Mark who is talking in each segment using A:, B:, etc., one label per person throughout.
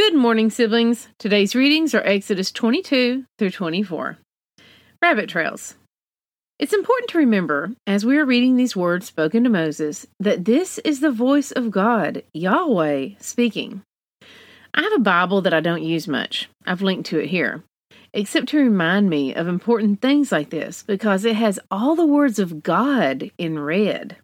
A: Good morning, siblings. Today's readings are Exodus 22 through 24. Rabbit Trails. It's important to remember, as we are reading these words spoken to Moses, that this is the voice of God, Yahweh, speaking. I have a Bible that I don't use much. I've linked to it here, except to remind me of important things like this because it has all the words of God in red.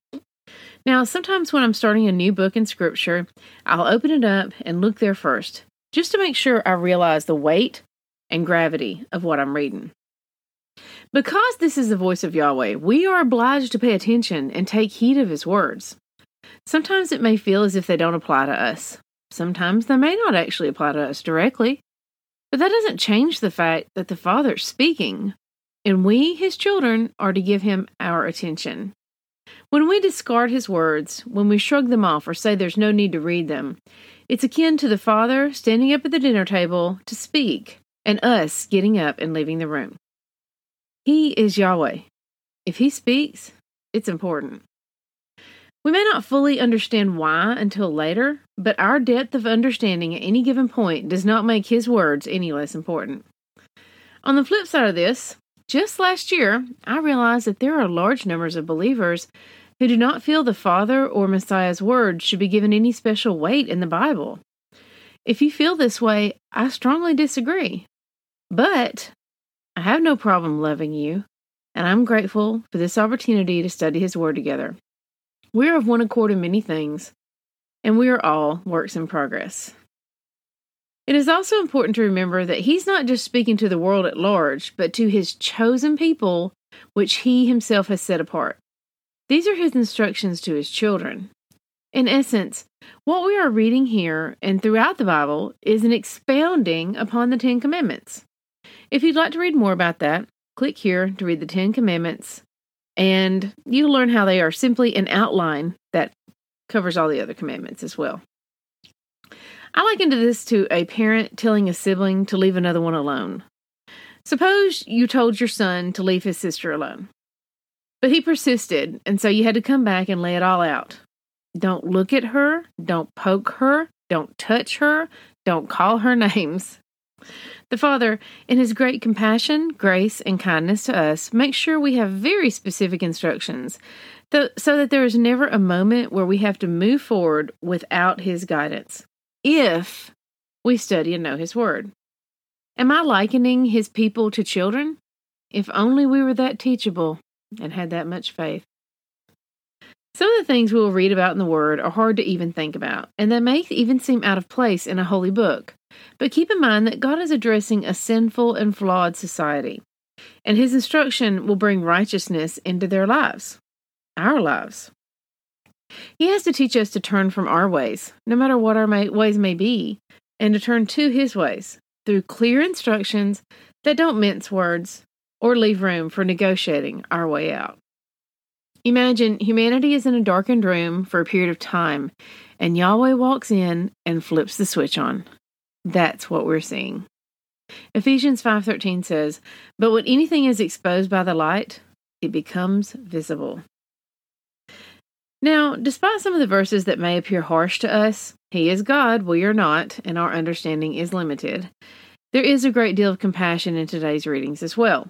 A: Now, sometimes when I'm starting a new book in Scripture, I'll open it up and look there first, just to make sure I realize the weight and gravity of what I'm reading. Because this is the voice of Yahweh, we are obliged to pay attention and take heed of His words. Sometimes it may feel as if they don't apply to us. Sometimes they may not actually apply to us directly. But that doesn't change the fact that the Father is speaking, and we, His children, are to give Him our attention. When we discard his words, when we shrug them off or say there's no need to read them, it's akin to the father standing up at the dinner table to speak and us getting up and leaving the room. He is Yahweh. If he speaks, it's important. We may not fully understand why until later, but our depth of understanding at any given point does not make his words any less important. On the flip side of this, just last year, I realized that there are large numbers of believers who do not feel the Father or Messiah's words should be given any special weight in the Bible. If you feel this way, I strongly disagree. But I have no problem loving you, and I'm grateful for this opportunity to study His Word together. We are of one accord in many things, and we are all works in progress. It is also important to remember that he's not just speaking to the world at large, but to his chosen people, which he himself has set apart. These are his instructions to his children. In essence, what we are reading here and throughout the Bible is an expounding upon the Ten Commandments. If you'd like to read more about that, click here to read the Ten Commandments, and you'll learn how they are simply an outline that covers all the other commandments as well. I liken this to a parent telling a sibling to leave another one alone. Suppose you told your son to leave his sister alone. But he persisted, and so you had to come back and lay it all out. Don't look at her, don't poke her, don't touch her, don't call her names. The Father, in His great compassion, grace, and kindness to us, makes sure we have very specific instructions so that there is never a moment where we have to move forward without His guidance if we study and know His Word. Am I likening His people to children? If only we were that teachable and had that much faith. Some of the things we will read about in the Word are hard to even think about, and they may even seem out of place in a holy book. But keep in mind that God is addressing a sinful and flawed society, and His instruction will bring righteousness into their lives, our lives. He has to teach us to turn from our ways, no matter what our ways may be, and to turn to His ways through clear instructions that don't mince words or leave room for negotiating our way out. Imagine humanity is in a darkened room for a period of time, and Yahweh walks in and flips the switch on. That's what we're seeing. Ephesians 5:13 says, "But when anything is exposed by the light, it becomes visible." Now, despite some of the verses that may appear harsh to us, He is God, we are not, and our understanding is limited. There is a great deal of compassion in today's readings as well.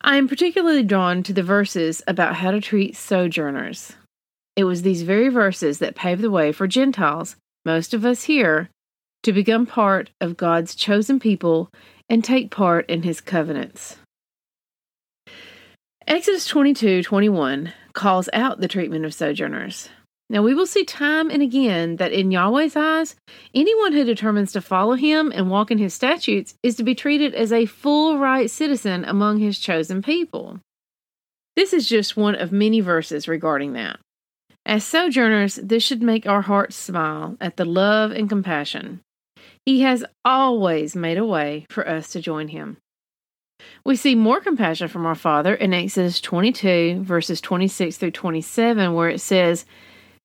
A: I am particularly drawn to the verses about how to treat sojourners. It was these very verses that paved the way for Gentiles, most of us here, to become part of God's chosen people and take part in his covenants. Exodus 22 21 calls out the treatment of sojourners. Now, we will see time and again that in Yahweh's eyes, anyone who determines to follow him and walk in his statutes is to be treated as a full right citizen among his chosen people. This is just one of many verses regarding that. As sojourners, this should make our hearts smile at the love and compassion. He has always made a way for us to join him. We see more compassion from our Father in Exodus 22, verses 26 through 27, where it says,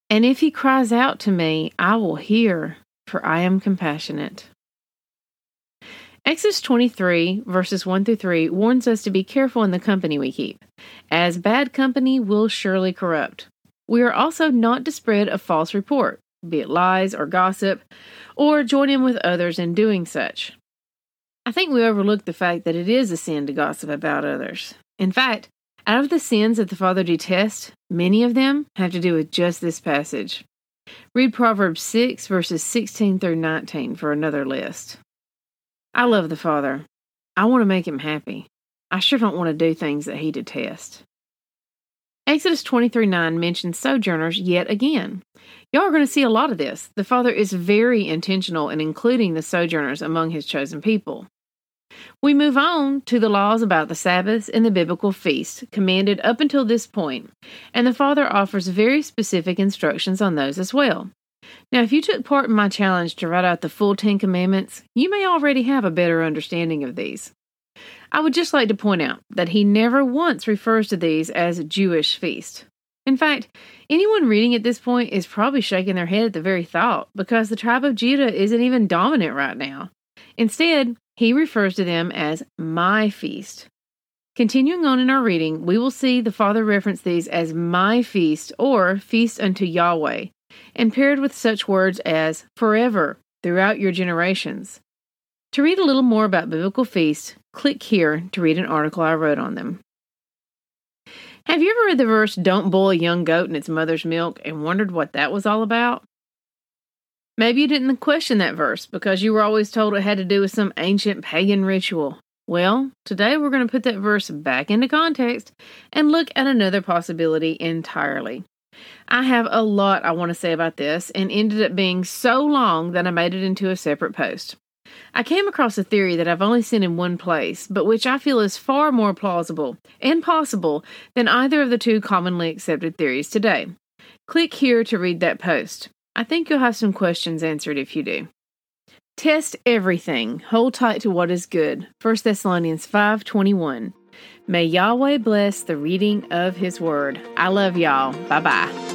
A: And if he cries out to me, I will hear, for I am compassionate. Exodus 23, verses 1 through 3, warns us to be careful in the company we keep, as bad company will surely corrupt. We are also not to spread a false report, be it lies or gossip, or join in with others in doing such. I think we overlook the fact that it is a sin to gossip about others. In fact, out of the sins that the Father detests, many of them have to do with just this passage. Read Proverbs 6, verses 16 through 19 for another list. I love the Father. I want to make him happy. I sure don't want to do things that he detests. Exodus 23 9 mentions sojourners yet again. Y'all are going to see a lot of this. The Father is very intentional in including the sojourners among his chosen people. We move on to the laws about the Sabbaths and the biblical feast commanded up until this point, and the Father offers very specific instructions on those as well. Now, if you took part in my challenge to write out the full Ten Commandments, you may already have a better understanding of these. I would just like to point out that he never once refers to these as Jewish feast. In fact, anyone reading at this point is probably shaking their head at the very thought because the tribe of Judah isn't even dominant right now. Instead, he refers to them as my feast. Continuing on in our reading, we will see the Father reference these as my feast or feast unto Yahweh, and paired with such words as forever, throughout your generations. To read a little more about biblical feasts, click here to read an article I wrote on them. Have you ever read the verse, Don't boil a young goat in its mother's milk, and wondered what that was all about? Maybe you didn't question that verse because you were always told it had to do with some ancient pagan ritual. Well, today we're going to put that verse back into context and look at another possibility entirely. I have a lot I want to say about this and ended up being so long that I made it into a separate post. I came across a theory that I've only seen in one place, but which I feel is far more plausible and possible than either of the two commonly accepted theories today. Click here to read that post. I think you'll have some questions answered if you do. Test everything. Hold tight to what is good. 1 Thessalonians 5:21. May Yahweh bless the reading of his word. I love y'all. Bye-bye.